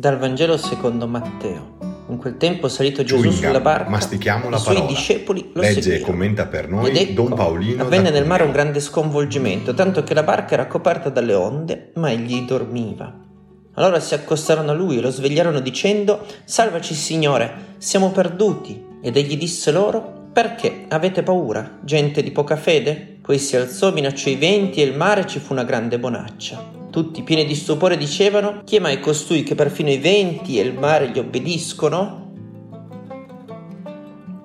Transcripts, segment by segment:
Dal Vangelo secondo Matteo. In quel tempo salito Gesù gum, sulla barca, mastichiamo la i suoi parola. discepoli lo Legge e seguirono. commenta per noi Ed ecco, Don Paolino avvenne nel mare un grande sconvolgimento, tanto che la barca era coperta dalle onde, ma egli dormiva. Allora si accostarono a lui e lo svegliarono dicendo: Salvaci, Signore, siamo perduti. Ed egli disse loro: Perché avete paura, gente di poca fede? Poi si alzò, minacciò i venti e il mare e ci fu una grande bonaccia. Tutti pieni di stupore dicevano: Chi è mai costui che perfino i venti e il mare gli obbediscono?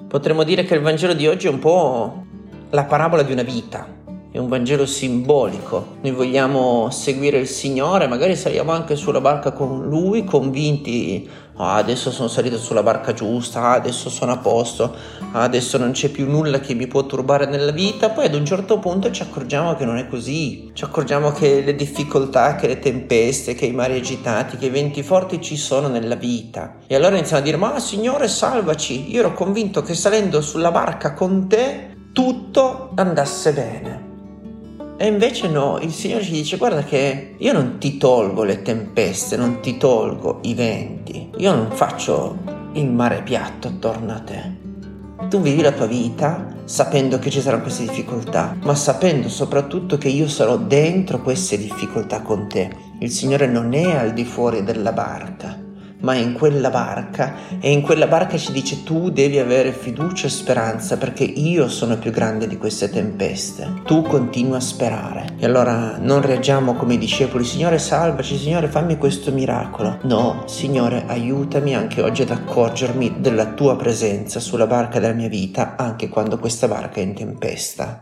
Potremmo dire che il Vangelo di oggi è un po' la parabola di una vita, è un Vangelo simbolico. Noi vogliamo seguire il Signore, magari saliamo anche sulla barca con Lui, convinti, ah, adesso sono salito sulla barca giusta, ah, adesso sono a posto, ah, adesso non c'è più nulla che mi può turbare nella vita, poi ad un certo punto ci accorgiamo che non è così, ci accorgiamo che le difficoltà, che le tempeste, che i mari agitati, che i venti forti ci sono nella vita. E allora iniziamo a dire, ma Signore salvaci, io ero convinto che salendo sulla barca con te tutto andasse bene. E invece no, il Signore ci dice guarda che io non ti tolgo le tempeste, non ti tolgo i venti, io non faccio il mare piatto attorno a te. Tu vivi la tua vita sapendo che ci saranno queste difficoltà, ma sapendo soprattutto che io sarò dentro queste difficoltà con te. Il Signore non è al di fuori della barca, ma è in quella barca e in quella barca ci dice tu devi avere fiducia e speranza perché io sono più grande di queste tempeste. Tu continua a sperare. E allora non reagiamo come i discepoli, Signore salvaci, Signore fammi questo miracolo. No, Signore aiutami anche oggi ad accorgermi della tua presenza sulla barca della mia vita anche quando questa barca è in tempesta.